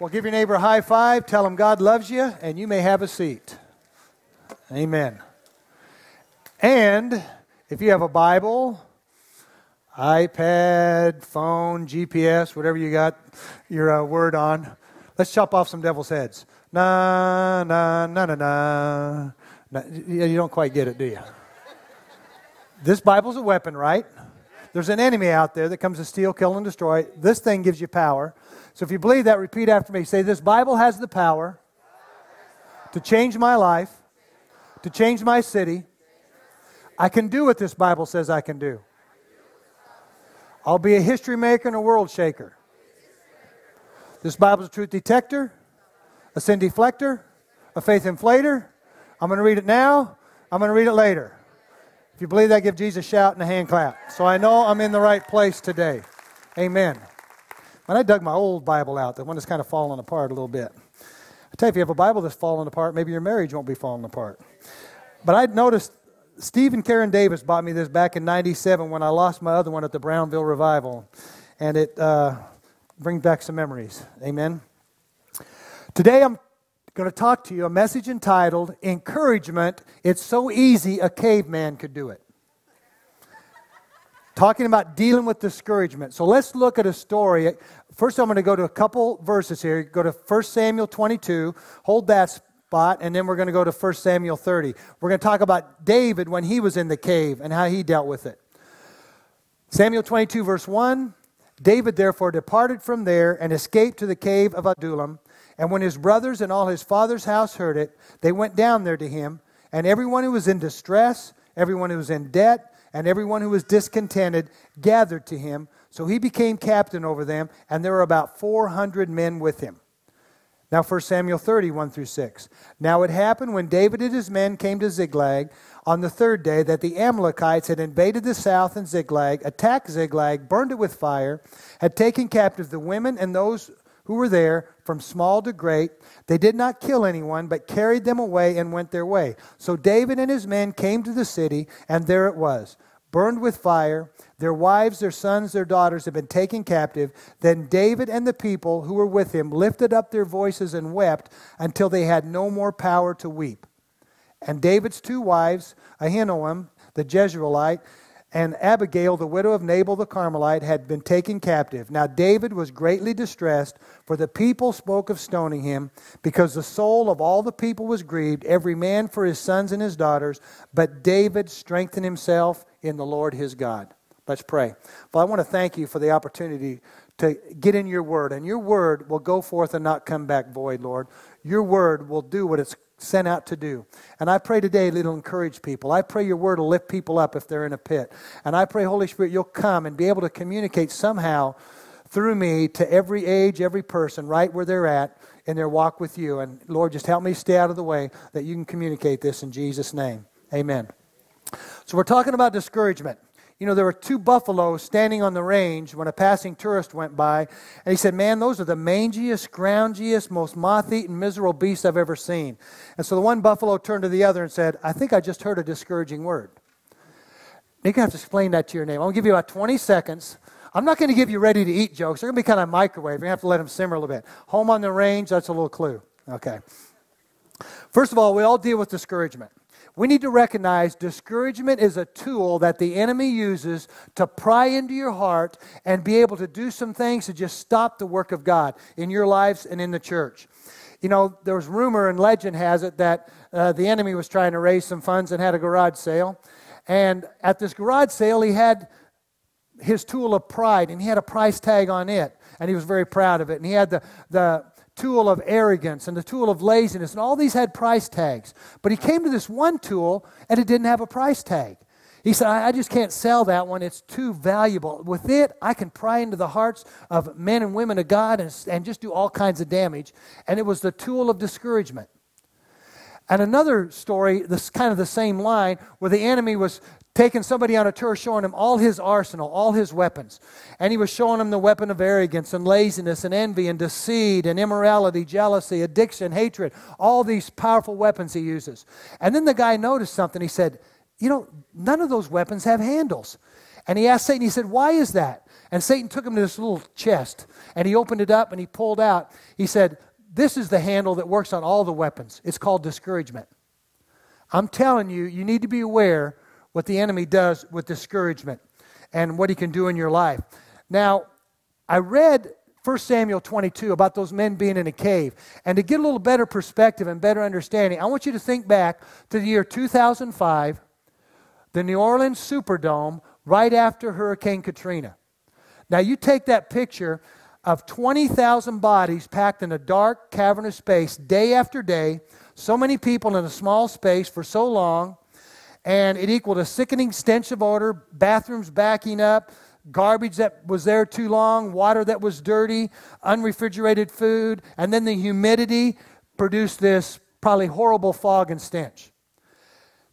Well, give your neighbor a high five, tell him God loves you, and you may have a seat. Amen. And if you have a Bible, iPad, phone, GPS, whatever you got your uh, word on, let's chop off some devil's heads. Na, na, na, na, na. na. You don't quite get it, do you? This Bible's a weapon, right? There's an enemy out there that comes to steal, kill, and destroy. This thing gives you power. So if you believe that, repeat after me. Say, This Bible has the power to change my life, to change my city. I can do what this Bible says I can do. I'll be a history maker and a world shaker. This Bible's a truth detector, a sin deflector, a faith inflator. I'm going to read it now. I'm going to read it later. If you believe that, give Jesus a shout and a hand clap. So I know I'm in the right place today. Amen. When I dug my old Bible out, the one that's kind of fallen apart a little bit. I tell you, if you have a Bible that's falling apart, maybe your marriage won't be falling apart. But I'd noticed Steve and Karen Davis bought me this back in 97 when I lost my other one at the Brownsville Revival. And it uh, brings back some memories. Amen. Today I'm going to talk to you a message entitled Encouragement. It's so easy a caveman could do it talking about dealing with discouragement. So let's look at a story. First, I'm going to go to a couple verses here. Go to 1 Samuel 22, hold that spot, and then we're going to go to 1 Samuel 30. We're going to talk about David when he was in the cave and how he dealt with it. Samuel 22, verse 1 David therefore departed from there and escaped to the cave of Adullam. And when his brothers and all his father's house heard it, they went down there to him. And everyone who was in distress, everyone who was in debt, and everyone who was discontented gathered to him. So he became captain over them, and there were about 400 men with him. Now, 1 Samuel 30, 1 through 6. Now it happened when David and his men came to Ziklag on the third day that the Amalekites had invaded the south and Ziklag, attacked Ziklag, burned it with fire, had taken captive the women and those who were there, from small to great. They did not kill anyone, but carried them away and went their way. So David and his men came to the city, and there it was, burned with fire. Their wives, their sons, their daughters had been taken captive. Then David and the people who were with him lifted up their voices and wept until they had no more power to weep. And David's two wives, Ahinoam, the Jezreelite, and Abigail, the widow of Nabal the Carmelite, had been taken captive. Now David was greatly distressed, for the people spoke of stoning him, because the soul of all the people was grieved, every man for his sons and his daughters. But David strengthened himself in the Lord his God. Let's pray. Well, I want to thank you for the opportunity to get in your word, and your word will go forth and not come back void, Lord. Your word will do what it's sent out to do. And I pray today it'll encourage people. I pray your word will lift people up if they're in a pit. And I pray, Holy Spirit, you'll come and be able to communicate somehow through me to every age, every person, right where they're at in their walk with you. And Lord, just help me stay out of the way that you can communicate this in Jesus' name. Amen. So we're talking about discouragement you know, there were two buffaloes standing on the range when a passing tourist went by, and he said, Man, those are the mangiest, scroungiest, most moth eaten, miserable beasts I've ever seen. And so the one buffalo turned to the other and said, I think I just heard a discouraging word. You're going to have to explain that to your name. I'm going to give you about 20 seconds. I'm not going to give you ready to eat jokes. They're going to be kind of microwave. You're going to have to let them simmer a little bit. Home on the range, that's a little clue. Okay. First of all, we all deal with discouragement. We need to recognize discouragement is a tool that the enemy uses to pry into your heart and be able to do some things to just stop the work of God in your lives and in the church. You know, there's rumor and legend has it that uh, the enemy was trying to raise some funds and had a garage sale. And at this garage sale, he had his tool of pride and he had a price tag on it. And he was very proud of it. And he had the, the tool of arrogance and the tool of laziness, and all these had price tags. But he came to this one tool and it didn't have a price tag. He said, I, just can't sell that one. It's too valuable. With it, I can pry into the hearts of men and women of God and, and just do all kinds of damage. And it was the tool of discouragement. And another story, this kind of the same line, where the enemy was taking somebody on a tour, showing him all his arsenal, all his weapons. And he was showing him the weapon of arrogance and laziness and envy and deceit and immorality, jealousy, addiction, hatred, all these powerful weapons he uses. And then the guy noticed something. He said, You know, none of those weapons have handles. And he asked Satan, he said, Why is that? And Satan took him to this little chest and he opened it up and he pulled out. He said, This is the handle that works on all the weapons. It's called discouragement. I'm telling you, you need to be aware what the enemy does with discouragement and what he can do in your life. Now, I read 1 Samuel 22 about those men being in a cave. And to get a little better perspective and better understanding, I want you to think back to the year 2005, the New Orleans Superdome, right after Hurricane Katrina. Now, you take that picture of 20,000 bodies packed in a dark, cavernous space day after day, so many people in a small space for so long, and it equaled a sickening stench of odor, bathrooms backing up, garbage that was there too long, water that was dirty, unrefrigerated food, and then the humidity produced this probably horrible fog and stench.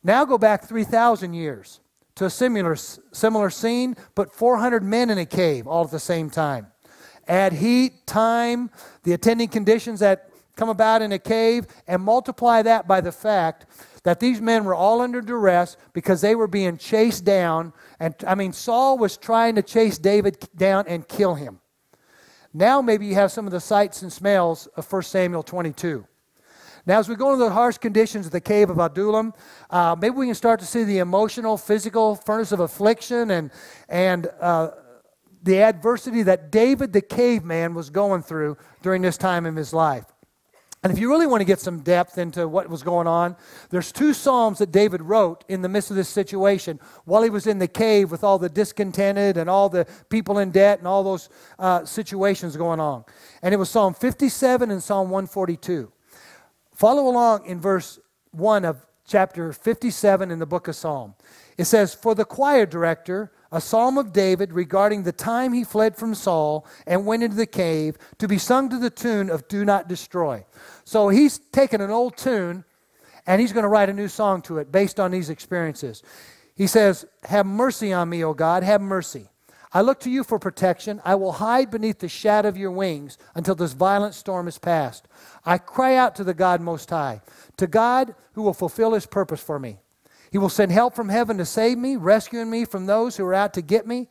Now go back 3,000 years to a similar, similar scene, put 400 men in a cave all at the same time. Add heat, time, the attending conditions that come about in a cave, and multiply that by the fact that these men were all under duress because they were being chased down. And I mean, Saul was trying to chase David down and kill him. Now, maybe you have some of the sights and smells of 1 Samuel 22. Now, as we go into the harsh conditions of the cave of Adullam, uh, maybe we can start to see the emotional, physical furnace of affliction and, and uh, the adversity that David the caveman was going through during this time in his life. And if you really want to get some depth into what was going on, there's two Psalms that David wrote in the midst of this situation while he was in the cave with all the discontented and all the people in debt and all those uh, situations going on. And it was Psalm 57 and Psalm 142. Follow along in verse 1 of chapter 57 in the book of Psalm. It says, For the choir director, a psalm of David regarding the time he fled from Saul and went into the cave to be sung to the tune of Do Not Destroy. So he's taken an old tune and he's going to write a new song to it based on these experiences. He says, Have mercy on me, O God, have mercy. I look to you for protection. I will hide beneath the shadow of your wings until this violent storm is past. I cry out to the God Most High, to God who will fulfill his purpose for me. He will send help from heaven to save me, rescuing me from those who are out to get me.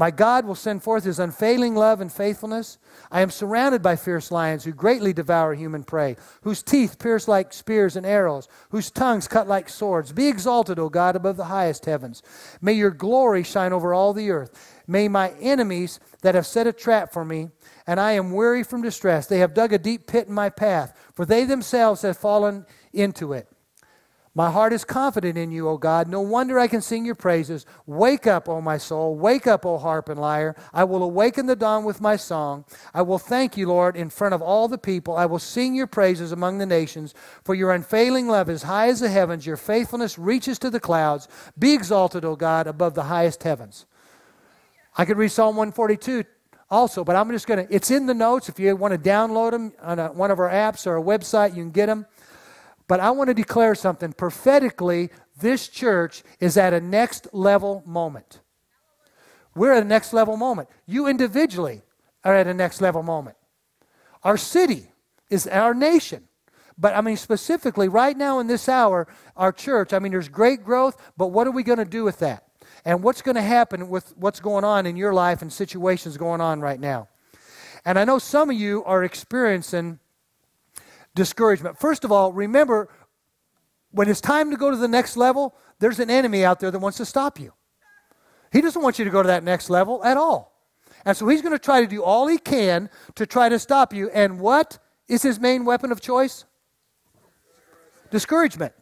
My God will send forth his unfailing love and faithfulness. I am surrounded by fierce lions who greatly devour human prey, whose teeth pierce like spears and arrows, whose tongues cut like swords. Be exalted, O God, above the highest heavens. May your glory shine over all the earth. May my enemies that have set a trap for me, and I am weary from distress, they have dug a deep pit in my path, for they themselves have fallen into it. My heart is confident in you, O God. No wonder I can sing your praises. Wake up, O my soul. Wake up, O harp and lyre. I will awaken the dawn with my song. I will thank you, Lord, in front of all the people. I will sing your praises among the nations. For your unfailing love is high as the heavens. Your faithfulness reaches to the clouds. Be exalted, O God, above the highest heavens. I could read Psalm 142 also, but I'm just going to, it's in the notes. If you want to download them on a, one of our apps or a website, you can get them. But I want to declare something. Prophetically, this church is at a next level moment. We're at a next level moment. You individually are at a next level moment. Our city is our nation. But I mean, specifically, right now in this hour, our church, I mean, there's great growth, but what are we going to do with that? And what's going to happen with what's going on in your life and situations going on right now? And I know some of you are experiencing discouragement. First of all, remember when it's time to go to the next level, there's an enemy out there that wants to stop you. He doesn't want you to go to that next level at all. And so he's going to try to do all he can to try to stop you. And what is his main weapon of choice? Discouragement.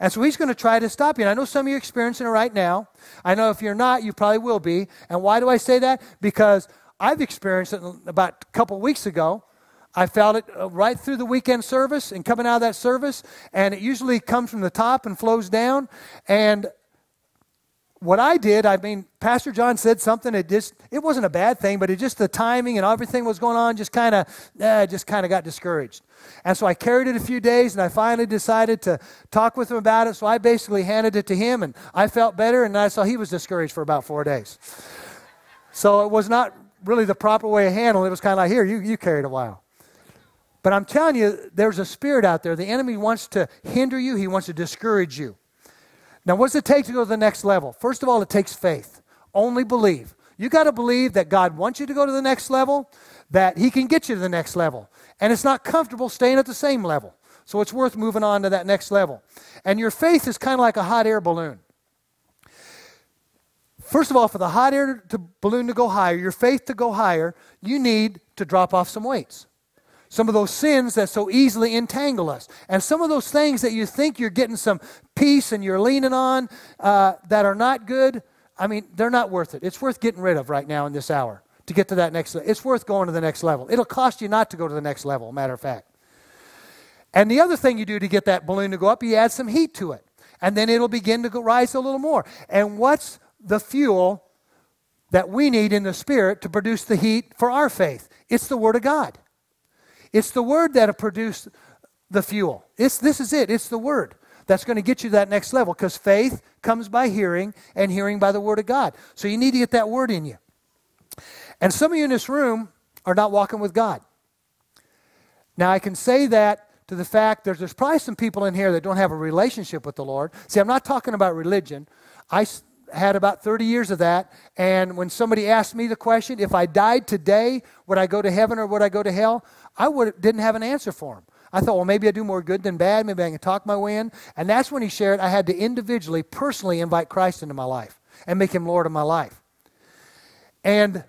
And so he's going to try to stop you. And I know some of you are experiencing it right now. I know if you're not, you probably will be. And why do I say that? Because I've experienced it about a couple weeks ago. I felt it uh, right through the weekend service and coming out of that service, and it usually comes from the top and flows down. And what I did, I mean, Pastor John said something. It just, it wasn't a bad thing, but it just the timing and everything was going on. Just kind of, eh, just kind of got discouraged. And so I carried it a few days, and I finally decided to talk with him about it. So I basically handed it to him, and I felt better, and I saw he was discouraged for about four days. So it was not really the proper way of handling it. Was kind of like, here, you, you carried a while. But I'm telling you, there's a spirit out there. The enemy wants to hinder you, he wants to discourage you. Now, what does it take to go to the next level? First of all, it takes faith. Only believe. You got to believe that God wants you to go to the next level, that He can get you to the next level. And it's not comfortable staying at the same level. So it's worth moving on to that next level. And your faith is kind of like a hot air balloon. First of all, for the hot air to, balloon to go higher, your faith to go higher, you need to drop off some weights. Some of those sins that so easily entangle us. And some of those things that you think you're getting some peace and you're leaning on uh, that are not good, I mean, they're not worth it. It's worth getting rid of right now in this hour to get to that next level. It's worth going to the next level. It'll cost you not to go to the next level, matter of fact. And the other thing you do to get that balloon to go up, you add some heat to it. And then it'll begin to go, rise a little more. And what's the fuel that we need in the Spirit to produce the heat for our faith? It's the Word of God. It's the Word that'll produce the fuel. It's, this is it. It's the Word that's going to get you to that next level because faith comes by hearing and hearing by the Word of God. So you need to get that Word in you. And some of you in this room are not walking with God. Now, I can say that to the fact that there's probably some people in here that don't have a relationship with the Lord. See, I'm not talking about religion. I had about 30 years of that. And when somebody asked me the question, if I died today, would I go to heaven or would I go to hell? I would, didn't have an answer for him. I thought, well, maybe I do more good than bad. Maybe I can talk my way in. And that's when he shared I had to individually, personally invite Christ into my life and make him Lord of my life. And,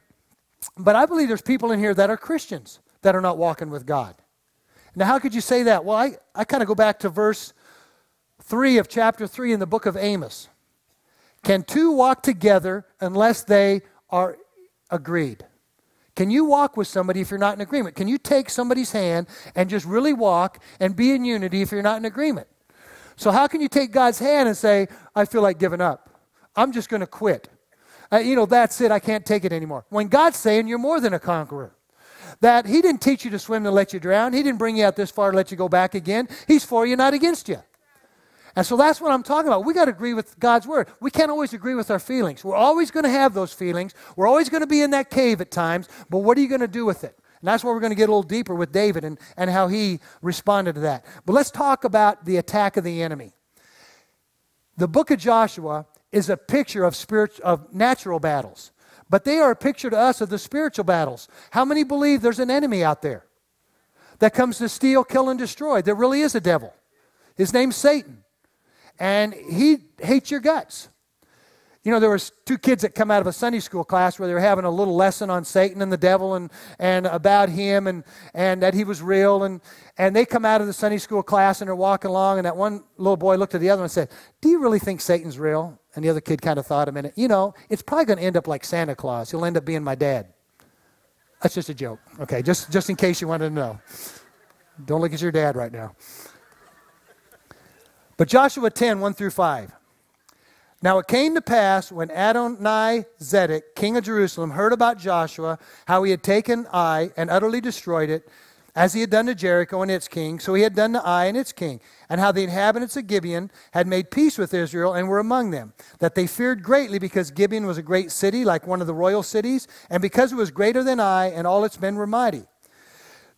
but I believe there's people in here that are Christians that are not walking with God. Now, how could you say that? Well, I, I kind of go back to verse 3 of chapter 3 in the book of Amos. Can two walk together unless they are agreed? Can you walk with somebody if you're not in agreement? Can you take somebody's hand and just really walk and be in unity if you're not in agreement? So, how can you take God's hand and say, I feel like giving up? I'm just going to quit. Uh, you know, that's it. I can't take it anymore. When God's saying you're more than a conqueror, that He didn't teach you to swim to let you drown, He didn't bring you out this far to let you go back again. He's for you, not against you. And so that's what I'm talking about. We got to agree with God's word. We can't always agree with our feelings. We're always going to have those feelings. We're always going to be in that cave at times, but what are you going to do with it? And that's where we're going to get a little deeper with David and, and how he responded to that. But let's talk about the attack of the enemy. The book of Joshua is a picture of, spirit, of natural battles, but they are a picture to us of the spiritual battles. How many believe there's an enemy out there that comes to steal, kill, and destroy? There really is a devil. His name's Satan and he hates your guts. You know, there was two kids that come out of a Sunday school class where they were having a little lesson on Satan and the devil and, and about him and, and that he was real. And, and they come out of the Sunday school class and they're walking along, and that one little boy looked at the other one and said, Do you really think Satan's real? And the other kid kind of thought a minute, you know, it's probably going to end up like Santa Claus. He'll end up being my dad. That's just a joke, okay? Just, just in case you wanted to know. Don't look at your dad right now. But Joshua 10, 1 through 5. Now it came to pass when Adonai Zedek, king of Jerusalem, heard about Joshua, how he had taken Ai and utterly destroyed it, as he had done to Jericho and its king, so he had done to Ai and its king, and how the inhabitants of Gibeon had made peace with Israel and were among them, that they feared greatly because Gibeon was a great city, like one of the royal cities, and because it was greater than Ai, and all its men were mighty.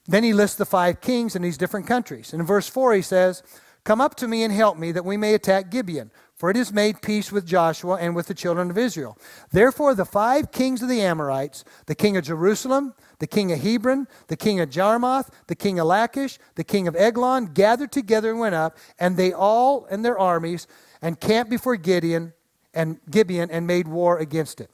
Then he lists the five kings in these different countries. And in verse 4, he says, Come up to me and help me, that we may attack Gibeon. For it has made peace with Joshua and with the children of Israel. Therefore, the five kings of the Amorites, the king of Jerusalem, the king of Hebron, the king of Jarmuth, the king of Lachish, the king of Eglon, gathered together and went up, and they all and their armies and camped before Gideon and Gibeon and made war against it.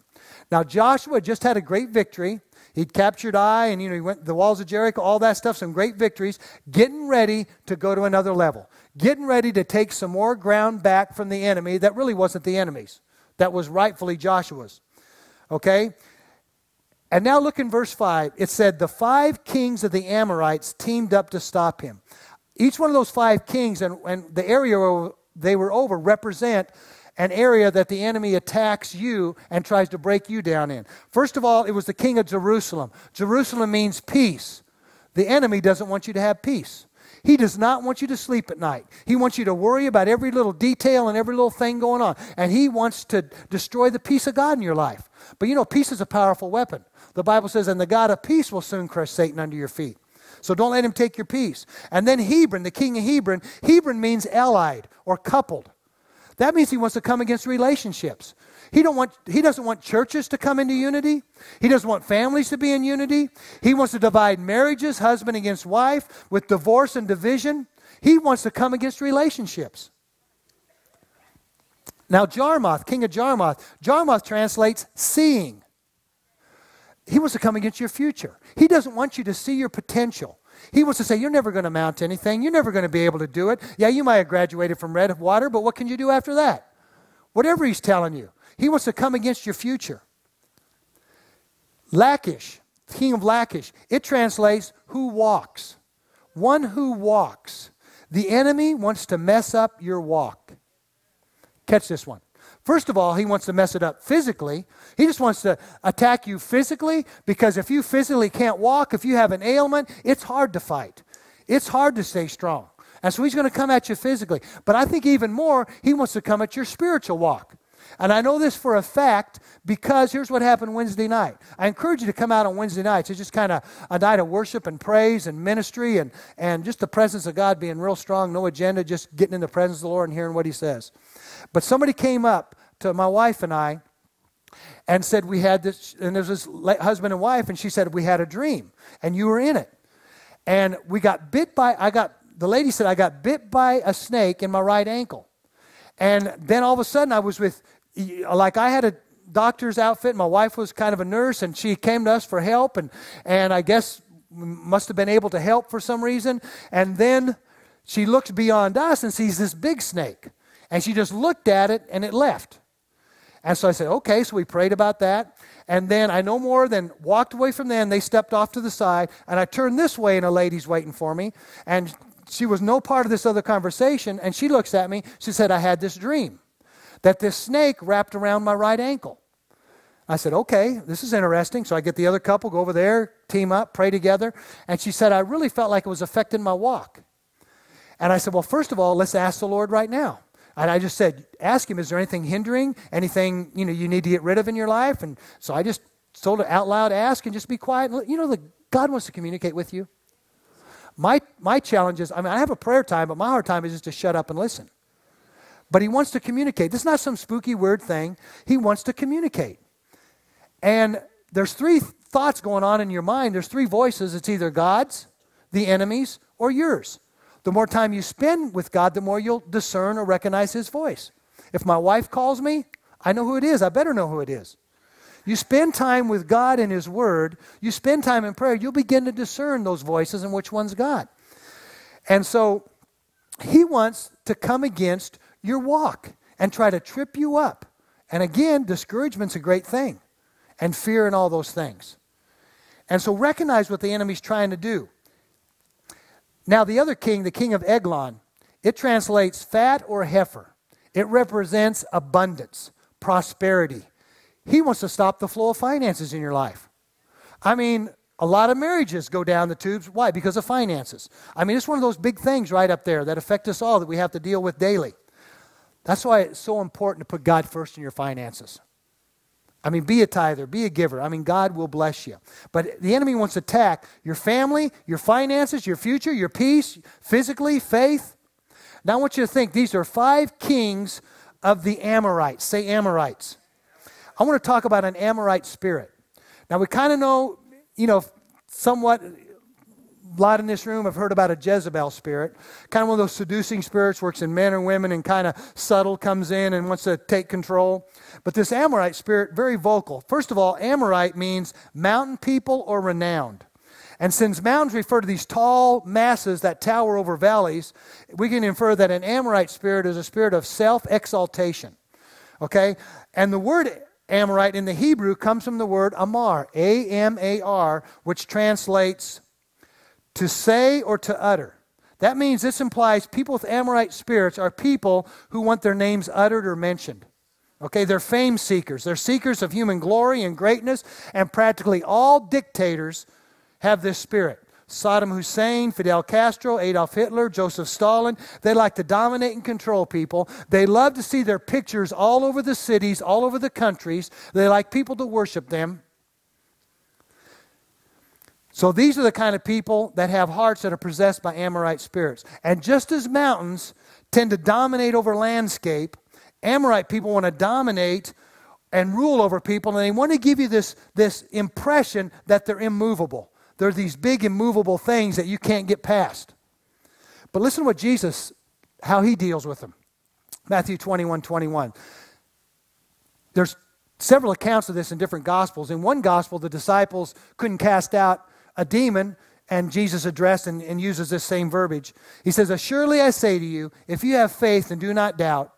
Now Joshua just had a great victory. He'd captured Ai, and you know he went the walls of Jericho, all that stuff, some great victories, getting ready to go to another level getting ready to take some more ground back from the enemy that really wasn't the enemy's, that was rightfully Joshua's. Okay? And now look in verse 5. It said, The five kings of the Amorites teamed up to stop him. Each one of those five kings and, and the area they were over represent an area that the enemy attacks you and tries to break you down in. First of all, it was the king of Jerusalem. Jerusalem means peace. The enemy doesn't want you to have peace. He does not want you to sleep at night. He wants you to worry about every little detail and every little thing going on. And he wants to destroy the peace of God in your life. But you know, peace is a powerful weapon. The Bible says, and the God of peace will soon crush Satan under your feet. So don't let him take your peace. And then Hebron, the king of Hebron, Hebron means allied or coupled. That means he wants to come against relationships. He, don't want, he doesn't want churches to come into unity. He doesn't want families to be in unity. He wants to divide marriages, husband against wife, with divorce and division. He wants to come against relationships. Now, Jarmuth, king of Jarmuth, Jarmuth translates seeing. He wants to come against your future. He doesn't want you to see your potential. He wants to say, You're never going to amount to anything. You're never going to be able to do it. Yeah, you might have graduated from red water, but what can you do after that? Whatever he's telling you, he wants to come against your future. Lachish, king of Lachish, it translates who walks. One who walks. The enemy wants to mess up your walk. Catch this one. First of all, he wants to mess it up physically. He just wants to attack you physically because if you physically can't walk, if you have an ailment, it's hard to fight. It's hard to stay strong. And so he's going to come at you physically. But I think even more, he wants to come at your spiritual walk. And I know this for a fact because here's what happened Wednesday night. I encourage you to come out on Wednesday nights. It's just kind of a night of worship and praise and ministry and, and just the presence of God being real strong, no agenda, just getting in the presence of the Lord and hearing what He says. But somebody came up to my wife and I and said we had this, and there was this husband and wife, and she said we had a dream, and you were in it. And we got bit by, I got, the lady said, I got bit by a snake in my right ankle. And then all of a sudden I was with, like I had a doctor's outfit, my wife was kind of a nurse, and she came to us for help, and, and I guess must have been able to help for some reason. And then she looks beyond us and sees this big snake. And she just looked at it and it left. And so I said, okay, so we prayed about that. And then I no more than walked away from them. They stepped off to the side, and I turned this way, and a lady's waiting for me. And she was no part of this other conversation. And she looks at me. She said, I had this dream that this snake wrapped around my right ankle. I said, okay, this is interesting. So I get the other couple, go over there, team up, pray together. And she said, I really felt like it was affecting my walk. And I said, well, first of all, let's ask the Lord right now. And I just said, ask him, is there anything hindering, anything you know you need to get rid of in your life? And so I just told her out loud, ask and just be quiet. You know, the, God wants to communicate with you. My my challenge is, I mean, I have a prayer time, but my hard time is just to shut up and listen. But he wants to communicate. This is not some spooky weird thing. He wants to communicate. And there's three thoughts going on in your mind. There's three voices. It's either God's, the enemy's, or yours. The more time you spend with God, the more you'll discern or recognize His voice. If my wife calls me, I know who it is. I better know who it is. You spend time with God and His Word, you spend time in prayer, you'll begin to discern those voices and which one's God. And so He wants to come against your walk and try to trip you up. And again, discouragement's a great thing, and fear and all those things. And so recognize what the enemy's trying to do. Now, the other king, the king of Eglon, it translates fat or heifer. It represents abundance, prosperity. He wants to stop the flow of finances in your life. I mean, a lot of marriages go down the tubes. Why? Because of finances. I mean, it's one of those big things right up there that affect us all that we have to deal with daily. That's why it's so important to put God first in your finances. I mean, be a tither, be a giver. I mean, God will bless you. But the enemy wants to attack your family, your finances, your future, your peace, physically, faith. Now, I want you to think these are five kings of the Amorites. Say Amorites. I want to talk about an Amorite spirit. Now, we kind of know, you know, somewhat a lot in this room have heard about a Jezebel spirit. Kind of one of those seducing spirits, works in men and women and kind of subtle, comes in and wants to take control. But this Amorite spirit, very vocal. First of all, Amorite means mountain people or renowned. And since mountains refer to these tall masses that tower over valleys, we can infer that an Amorite spirit is a spirit of self exaltation. Okay? And the word Amorite in the Hebrew comes from the word Amar, A M A R, which translates to say or to utter. That means this implies people with Amorite spirits are people who want their names uttered or mentioned. Okay, they're fame seekers. They're seekers of human glory and greatness, and practically all dictators have this spirit. Saddam Hussein, Fidel Castro, Adolf Hitler, Joseph Stalin, they like to dominate and control people. They love to see their pictures all over the cities, all over the countries. They like people to worship them. So these are the kind of people that have hearts that are possessed by Amorite spirits. And just as mountains tend to dominate over landscape, Amorite people want to dominate and rule over people, and they want to give you this, this impression that they're immovable. They're these big, immovable things that you can't get past. But listen to what Jesus, how he deals with them. Matthew 21 21. There's several accounts of this in different gospels. In one gospel, the disciples couldn't cast out a demon, and Jesus addressed and, and uses this same verbiage. He says, Assuredly I say to you, if you have faith and do not doubt,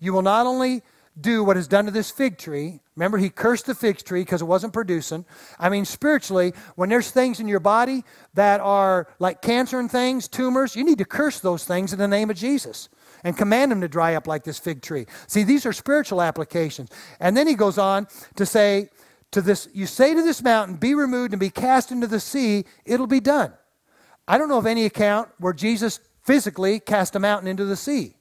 you will not only do what is done to this fig tree. Remember, he cursed the fig tree because it wasn't producing. I mean, spiritually, when there's things in your body that are like cancer and things, tumors, you need to curse those things in the name of Jesus and command them to dry up like this fig tree. See, these are spiritual applications. And then he goes on to say, to this, you say to this mountain, be removed and be cast into the sea, it'll be done. I don't know of any account where Jesus physically cast a mountain into the sea.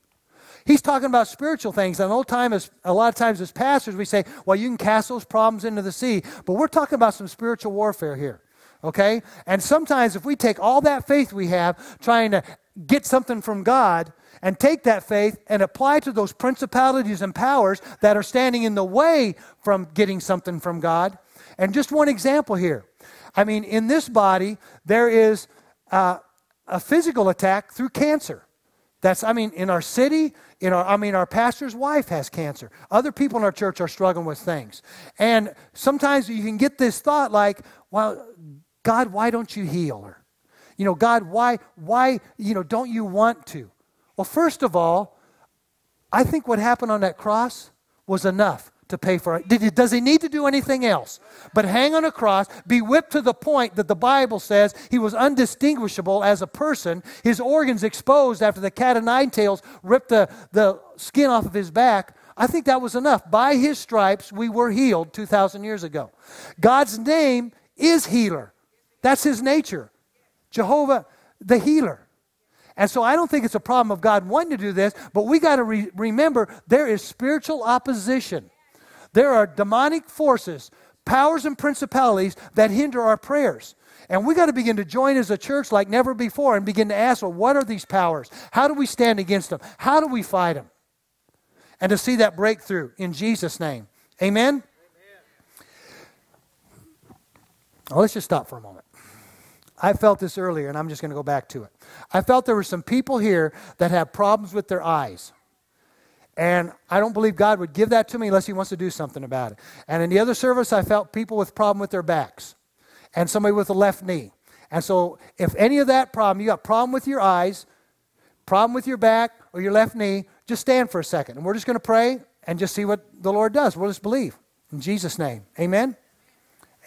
He's talking about spiritual things. And time, as a lot of times as pastors, we say, well, you can cast those problems into the sea. But we're talking about some spiritual warfare here. Okay? And sometimes if we take all that faith we have trying to get something from God and take that faith and apply to those principalities and powers that are standing in the way from getting something from God. And just one example here. I mean, in this body, there is uh, a physical attack through cancer. That's, I mean, in our city, in our, I mean, our pastor's wife has cancer. Other people in our church are struggling with things. And sometimes you can get this thought like, well, God, why don't you heal her? You know, God, why, why, you know, don't you want to? Well, first of all, I think what happened on that cross was enough to pay for it. Does he need to do anything else? But hang on a cross, be whipped to the point that the Bible says he was undistinguishable as a person, his organs exposed after the cat of nine tails ripped the, the skin off of his back. I think that was enough. By his stripes, we were healed 2,000 years ago. God's name is healer, that's his nature. Jehovah, the healer. And so I don't think it's a problem of God wanting to do this, but we got to re- remember there is spiritual opposition. There are demonic forces, powers, and principalities that hinder our prayers. And we got to begin to join as a church like never before and begin to ask, well, what are these powers? How do we stand against them? How do we fight them? And to see that breakthrough in Jesus' name. Amen? Amen. Well, let's just stop for a moment. I felt this earlier, and I'm just going to go back to it. I felt there were some people here that have problems with their eyes. And I don't believe God would give that to me unless He wants to do something about it. And in the other service, I felt people with problem with their backs and somebody with a left knee. And so, if any of that problem, you got problem with your eyes, problem with your back or your left knee, just stand for a second. And we're just going to pray and just see what the Lord does. We'll just believe. In Jesus' name. Amen.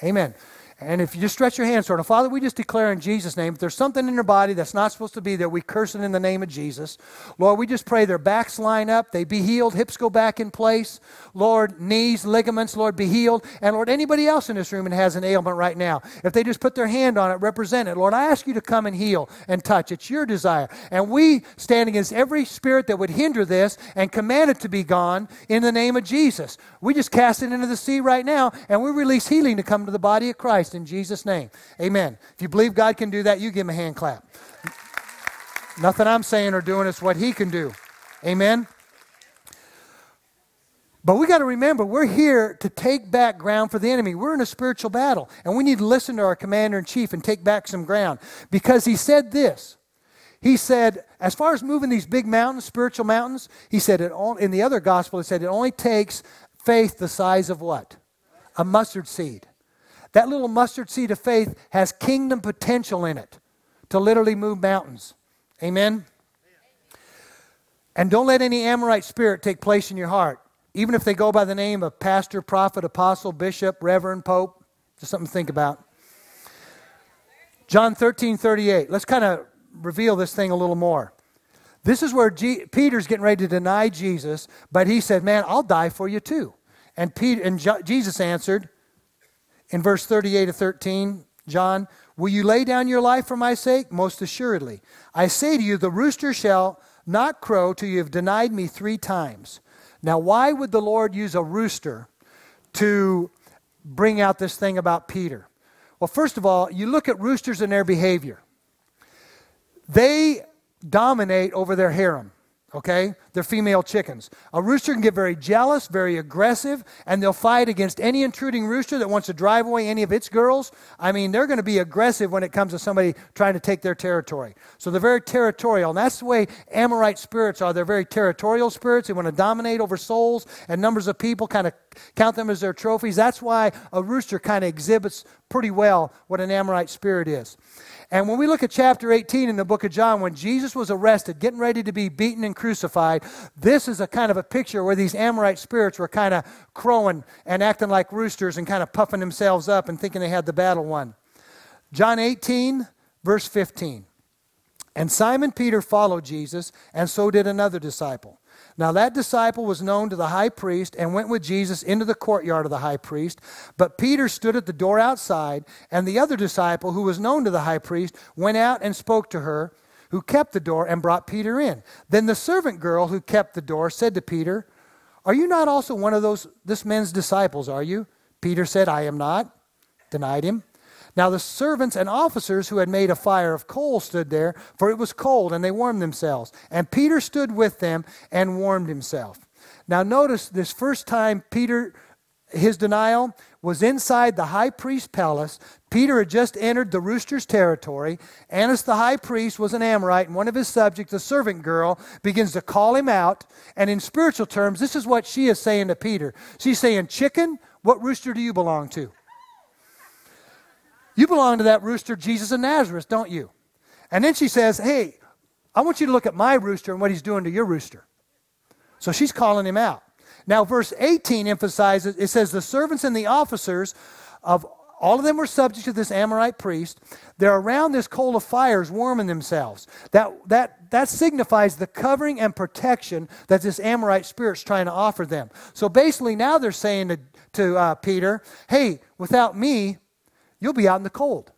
Amen. And if you just stretch your hands toward him, Father, we just declare in Jesus' name, if there's something in their body that's not supposed to be there, we curse it in the name of Jesus. Lord, we just pray their backs line up, they be healed, hips go back in place. Lord, knees, ligaments, Lord, be healed. And Lord, anybody else in this room that has an ailment right now, if they just put their hand on it, represent it. Lord, I ask you to come and heal and touch. It's your desire. And we stand against every spirit that would hinder this and command it to be gone in the name of Jesus. We just cast it into the sea right now, and we release healing to come to the body of Christ in Jesus' name. Amen. If you believe God can do that, you give him a hand clap. Nothing I'm saying or doing is what he can do. Amen. But we got to remember, we're here to take back ground for the enemy. We're in a spiritual battle, and we need to listen to our commander in chief and take back some ground. Because he said this. He said, as far as moving these big mountains, spiritual mountains, he said, it all, in the other gospel, he said, it only takes faith the size of what? A mustard seed. That little mustard seed of faith has kingdom potential in it to literally move mountains. Amen? And don't let any Amorite spirit take place in your heart, even if they go by the name of pastor, prophet, apostle, bishop, reverend, pope. Just something to think about. John 13, 38. Let's kind of reveal this thing a little more. This is where G- Peter's getting ready to deny Jesus, but he said, Man, I'll die for you too. And, Peter, and Jesus answered, in verse 38 to 13, John, will you lay down your life for my sake? Most assuredly. I say to you, the rooster shall not crow till you have denied me three times. Now, why would the Lord use a rooster to bring out this thing about Peter? Well, first of all, you look at roosters and their behavior. They dominate over their harem, okay? They're female chickens. A rooster can get very jealous, very aggressive, and they'll fight against any intruding rooster that wants to drive away any of its girls. I mean, they're going to be aggressive when it comes to somebody trying to take their territory. So they're very territorial. And that's the way Amorite spirits are. They're very territorial spirits. They want to dominate over souls and numbers of people, kind of count them as their trophies. That's why a rooster kind of exhibits pretty well what an Amorite spirit is. And when we look at chapter 18 in the book of John, when Jesus was arrested, getting ready to be beaten and crucified, this is a kind of a picture where these Amorite spirits were kind of crowing and acting like roosters and kind of puffing themselves up and thinking they had the battle won. John 18, verse 15. And Simon Peter followed Jesus, and so did another disciple. Now that disciple was known to the high priest and went with Jesus into the courtyard of the high priest. But Peter stood at the door outside, and the other disciple, who was known to the high priest, went out and spoke to her, who kept the door, and brought Peter in. Then the servant girl who kept the door said to Peter, Are you not also one of those this man's disciples, are you? Peter said, I am not, denied him. Now the servants and officers who had made a fire of coal stood there, for it was cold, and they warmed themselves. And Peter stood with them and warmed himself. Now notice this first time Peter, his denial was inside the high priest's palace. Peter had just entered the rooster's territory. Annas the high priest was an Amorite, and one of his subjects, a servant girl, begins to call him out. And in spiritual terms, this is what she is saying to Peter. She's saying, Chicken, what rooster do you belong to? You belong to that rooster, Jesus of Nazareth, don't you? And then she says, Hey, I want you to look at my rooster and what he's doing to your rooster. So she's calling him out. Now, verse 18 emphasizes it says, The servants and the officers of all of them were subject to this Amorite priest. They're around this coal of fires warming themselves. That, that, that signifies the covering and protection that this Amorite spirit's trying to offer them. So basically, now they're saying to, to uh, Peter, Hey, without me, you'll be out in the cold.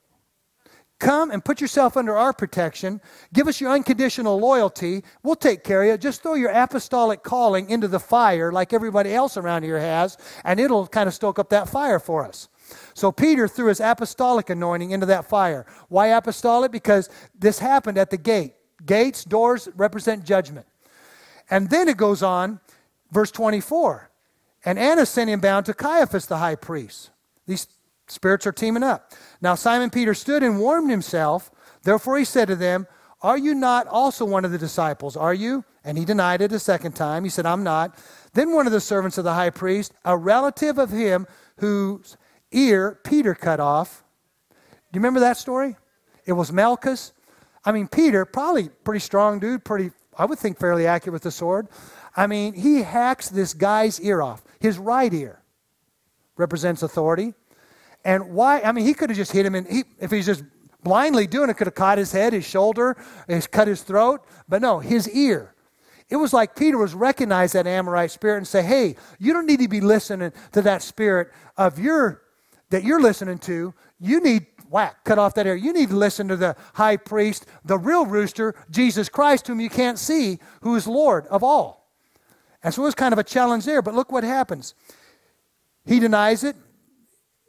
Come and put yourself under our protection. Give us your unconditional loyalty. We'll take care of you. Just throw your apostolic calling into the fire like everybody else around here has, and it'll kind of stoke up that fire for us. So Peter threw his apostolic anointing into that fire. Why apostolic? Because this happened at the gate. Gates, doors represent judgment. And then it goes on, verse 24. And Annas sent him bound to Caiaphas the high priest. These Spirits are teaming up. Now Simon Peter stood and warmed himself. Therefore he said to them, Are you not also one of the disciples? Are you? And he denied it a second time. He said, I'm not. Then one of the servants of the high priest, a relative of him whose ear Peter cut off. Do you remember that story? It was Malchus. I mean, Peter, probably pretty strong dude, pretty, I would think fairly accurate with the sword. I mean, he hacks this guy's ear off. His right ear represents authority. And why? I mean, he could have just hit him, and he, if he's just blindly doing it, could have caught his head, his shoulder, his, cut his throat. But no, his ear. It was like Peter was recognize that Amorite spirit and say, "Hey, you don't need to be listening to that spirit of your that you're listening to. You need whack, cut off that ear. You need to listen to the high priest, the real rooster, Jesus Christ, whom you can't see, who is Lord of all." And so it was kind of a challenge there. But look what happens. He denies it.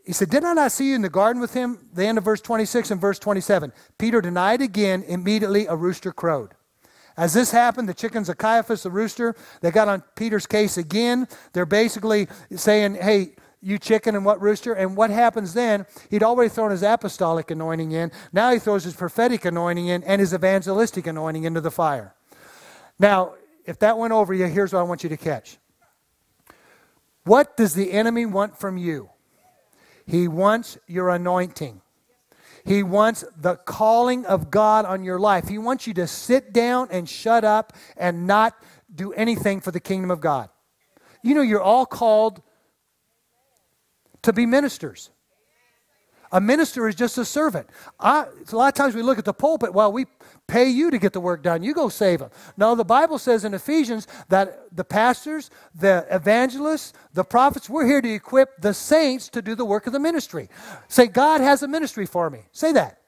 He said, Did I not see you in the garden with him? The end of verse 26 and verse 27. Peter denied again. Immediately a rooster crowed. As this happened, the chickens of Caiaphas, the rooster, they got on Peter's case again. They're basically saying, Hey, you chicken and what rooster? And what happens then? He'd already thrown his apostolic anointing in. Now he throws his prophetic anointing in and his evangelistic anointing into the fire. Now, if that went over you, here's what I want you to catch. What does the enemy want from you? He wants your anointing. He wants the calling of God on your life. He wants you to sit down and shut up and not do anything for the kingdom of God. You know, you're all called to be ministers. A minister is just a servant. I, a lot of times we look at the pulpit, well, we pay you to get the work done. You go save them. No, the Bible says in Ephesians that the pastors, the evangelists, the prophets, we're here to equip the saints to do the work of the ministry. Say, God has a ministry for me. Say that.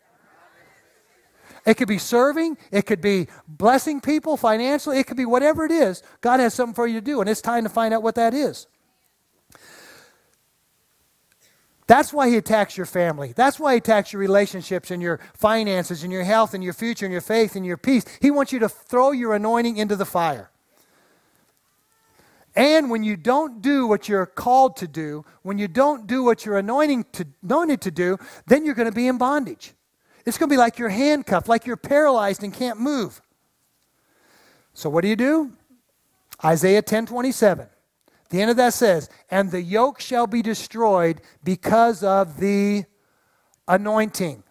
It could be serving, it could be blessing people financially, it could be whatever it is. God has something for you to do, and it's time to find out what that is. That's why he attacks your family. That's why he attacks your relationships and your finances and your health and your future and your faith and your peace. He wants you to throw your anointing into the fire. And when you don't do what you're called to do, when you don't do what you're anointing to, anointed to do, then you're going to be in bondage. It's going to be like you're handcuffed, like you're paralyzed and can't move. So what do you do? Isaiah 10 27. The end of that says, And the yoke shall be destroyed because of the anointing.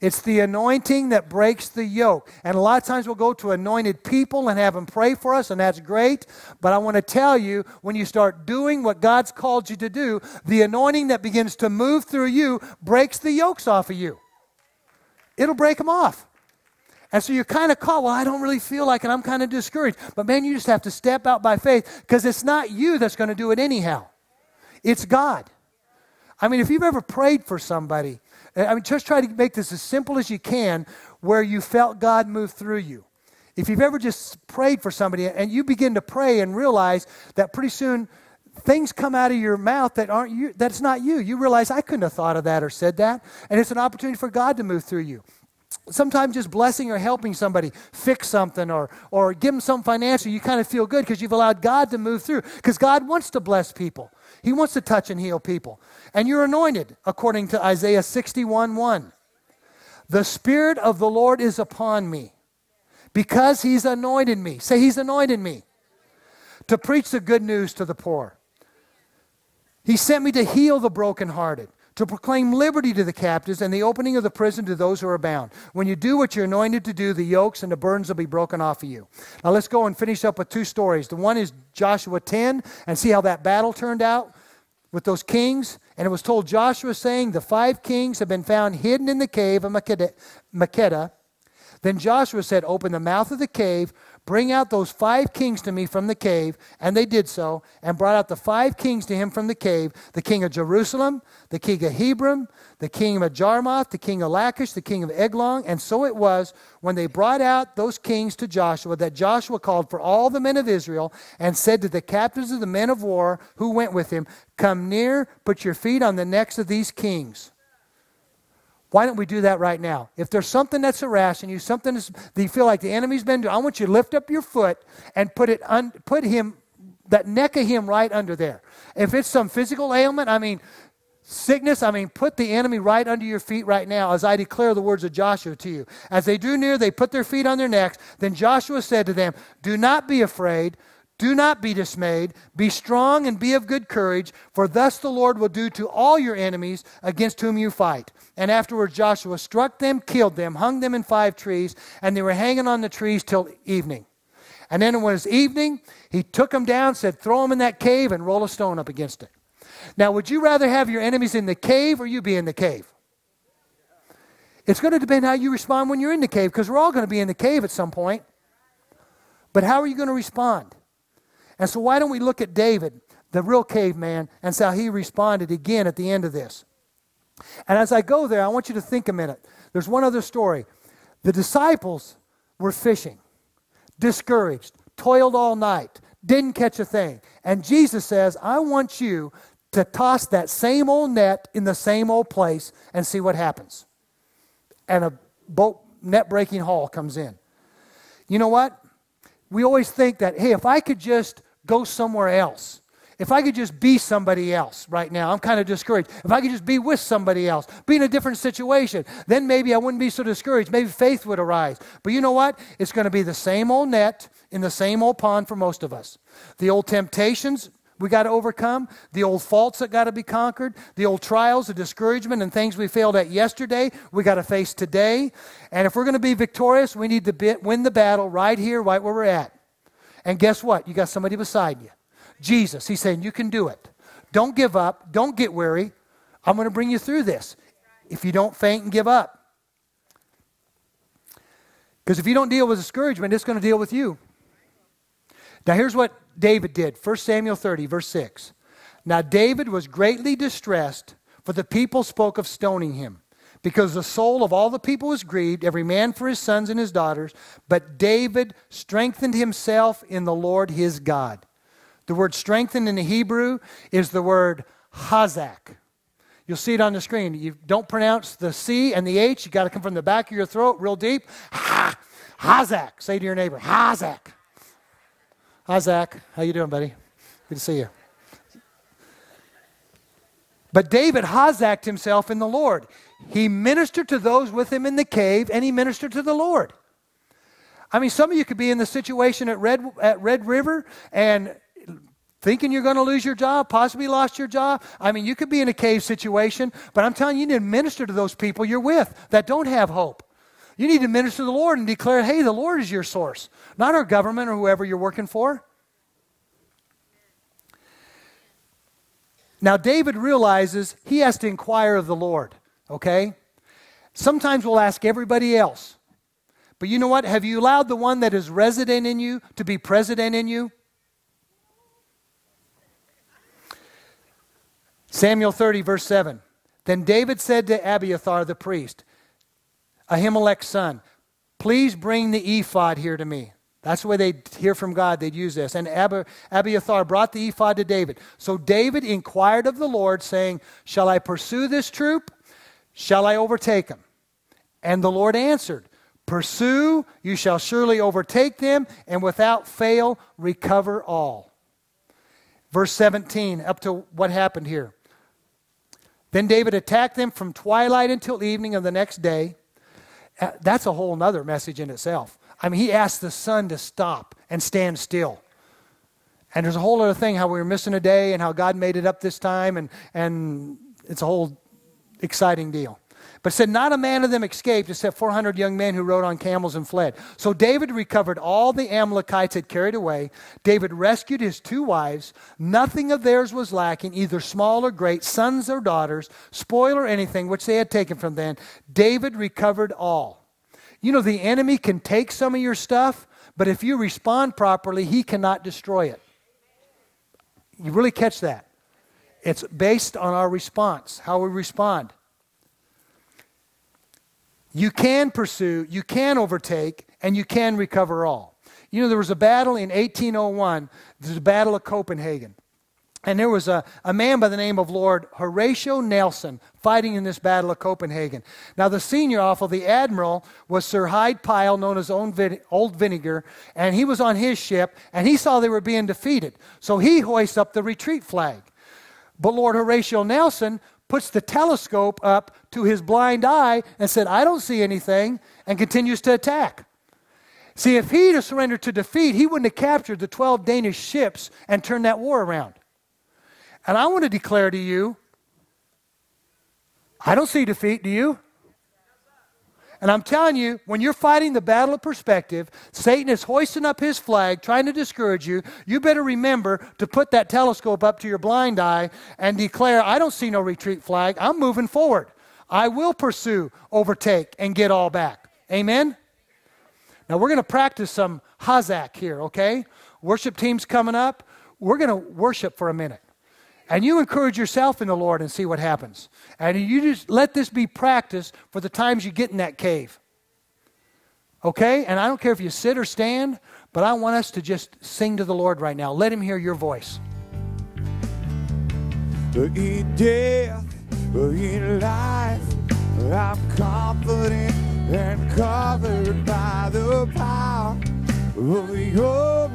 It's the anointing that breaks the yoke. And a lot of times we'll go to anointed people and have them pray for us, and that's great. But I want to tell you, when you start doing what God's called you to do, the anointing that begins to move through you breaks the yokes off of you. It'll break them off. And so you're kind of caught, well, I don't really feel like it. I'm kind of discouraged. But man, you just have to step out by faith because it's not you that's going to do it anyhow, it's God. I mean, if you've ever prayed for somebody, eh, I mean, just try to make this as simple as you can where you felt God move through you. If you've ever just prayed for somebody and you begin to pray and realize that pretty soon things come out of your mouth that aren't you, that's not you. You realize I couldn't have thought of that or said that. And it's an opportunity for God to move through you sometimes just blessing or helping somebody fix something or, or give them some financial, you kind of feel good because you've allowed God to move through. Because God wants to bless people, He wants to touch and heal people. And you're anointed, according to Isaiah 61 1. The Spirit of the Lord is upon me because He's anointed me. Say, He's anointed me to preach the good news to the poor. He sent me to heal the brokenhearted to proclaim liberty to the captives and the opening of the prison to those who are bound. When you do what you're anointed to do, the yokes and the burdens will be broken off of you. Now let's go and finish up with two stories. The one is Joshua 10 and see how that battle turned out with those kings. And it was told Joshua, saying, The five kings have been found hidden in the cave of Makkedah. Then Joshua said, Open the mouth of the cave, Bring out those five kings to me from the cave. And they did so, and brought out the five kings to him from the cave the king of Jerusalem, the king of Hebron, the king of Jarmuth, the king of Lachish, the king of Eglon. And so it was when they brought out those kings to Joshua that Joshua called for all the men of Israel and said to the captains of the men of war who went with him, Come near, put your feet on the necks of these kings. Why don't we do that right now? If there's something that's harassing you, something that you feel like the enemy's been doing, I want you to lift up your foot and put it un, put him that neck of him right under there. If it's some physical ailment, I mean sickness, I mean put the enemy right under your feet right now as I declare the words of Joshua to you. As they drew near, they put their feet on their necks. Then Joshua said to them, "Do not be afraid." Do not be dismayed. Be strong and be of good courage, for thus the Lord will do to all your enemies against whom you fight. And afterwards Joshua struck them, killed them, hung them in five trees, and they were hanging on the trees till evening. And then when it was evening, he took them down, said, Throw them in that cave and roll a stone up against it. Now, would you rather have your enemies in the cave or you be in the cave? It's going to depend how you respond when you're in the cave, because we're all going to be in the cave at some point. But how are you going to respond? And so, why don't we look at David, the real caveman, and see how he responded again at the end of this? And as I go there, I want you to think a minute. There's one other story. The disciples were fishing, discouraged, toiled all night, didn't catch a thing. And Jesus says, I want you to toss that same old net in the same old place and see what happens. And a boat net breaking haul comes in. You know what? We always think that, hey, if I could just go somewhere else, if I could just be somebody else right now, I'm kind of discouraged. If I could just be with somebody else, be in a different situation, then maybe I wouldn't be so discouraged. Maybe faith would arise. But you know what? It's going to be the same old net in the same old pond for most of us. The old temptations we got to overcome, the old faults that got to be conquered, the old trials, the discouragement, and things we failed at yesterday, we got to face today. And if we're going to be victorious, we need to win the battle right here, right where we're at. And guess what? You got somebody beside you. Jesus. He's saying, You can do it. Don't give up. Don't get weary. I'm going to bring you through this if you don't faint and give up. Because if you don't deal with discouragement, it's going to deal with you. Now, here's what David did 1 Samuel 30, verse 6. Now, David was greatly distressed, for the people spoke of stoning him, because the soul of all the people was grieved, every man for his sons and his daughters. But David strengthened himself in the Lord his God. The word strengthened in the Hebrew is the word hazak. You'll see it on the screen. You don't pronounce the C and the H. You got to come from the back of your throat real deep. Ha, hazak. Say to your neighbor, hazak. Hazak. How you doing, buddy? Good to see you. But David hazaked himself in the Lord. He ministered to those with him in the cave, and he ministered to the Lord. I mean, some of you could be in the situation at Red, at Red River and thinking you're going to lose your job, possibly lost your job. I mean, you could be in a cave situation, but I'm telling you, you need to minister to those people you're with that don't have hope. You need to minister to the Lord and declare, hey, the Lord is your source, not our government or whoever you're working for. Now, David realizes he has to inquire of the Lord, okay? Sometimes we'll ask everybody else. But you know what? Have you allowed the one that is resident in you to be president in you? Samuel 30, verse 7. Then David said to Abiathar the priest, Ahimelech's son, Please bring the ephod here to me. That's the way they'd hear from God. They'd use this. And Abiathar brought the ephod to David. So David inquired of the Lord, saying, Shall I pursue this troop? Shall I overtake them? And the Lord answered, Pursue, you shall surely overtake them, and without fail recover all. Verse 17, up to what happened here. Then David attacked them from twilight until evening of the next day. Uh, that's a whole other message in itself. I mean, he asked the sun to stop and stand still. And there's a whole other thing how we were missing a day and how God made it up this time, and, and it's a whole exciting deal. But said, Not a man of them escaped except 400 young men who rode on camels and fled. So David recovered all the Amalekites had carried away. David rescued his two wives. Nothing of theirs was lacking, either small or great, sons or daughters, spoil or anything which they had taken from them. David recovered all. You know, the enemy can take some of your stuff, but if you respond properly, he cannot destroy it. You really catch that? It's based on our response, how we respond. You can pursue, you can overtake, and you can recover all. You know, there was a battle in 1801, the Battle of Copenhagen. And there was a, a man by the name of Lord Horatio Nelson fighting in this Battle of Copenhagen. Now, the senior officer, the admiral, was Sir Hyde Pyle, known as Old Vinegar, and he was on his ship, and he saw they were being defeated. So he hoists up the retreat flag. But Lord Horatio Nelson puts the telescope up to his blind eye and said, I don't see anything, and continues to attack. See, if he'd have surrendered to defeat, he wouldn't have captured the 12 Danish ships and turned that war around. And I want to declare to you I don't see defeat, do you? And I'm telling you, when you're fighting the battle of perspective, Satan is hoisting up his flag, trying to discourage you. You better remember to put that telescope up to your blind eye and declare, I don't see no retreat flag. I'm moving forward. I will pursue, overtake, and get all back. Amen? Now, we're going to practice some Hazak here, okay? Worship team's coming up. We're going to worship for a minute. And you encourage yourself in the Lord and see what happens. And you just let this be practice for the times you get in that cave. Okay? And I don't care if you sit or stand, but I want us to just sing to the Lord right now. Let Him hear your voice. In death, in life, I'm confident and covered by the power of your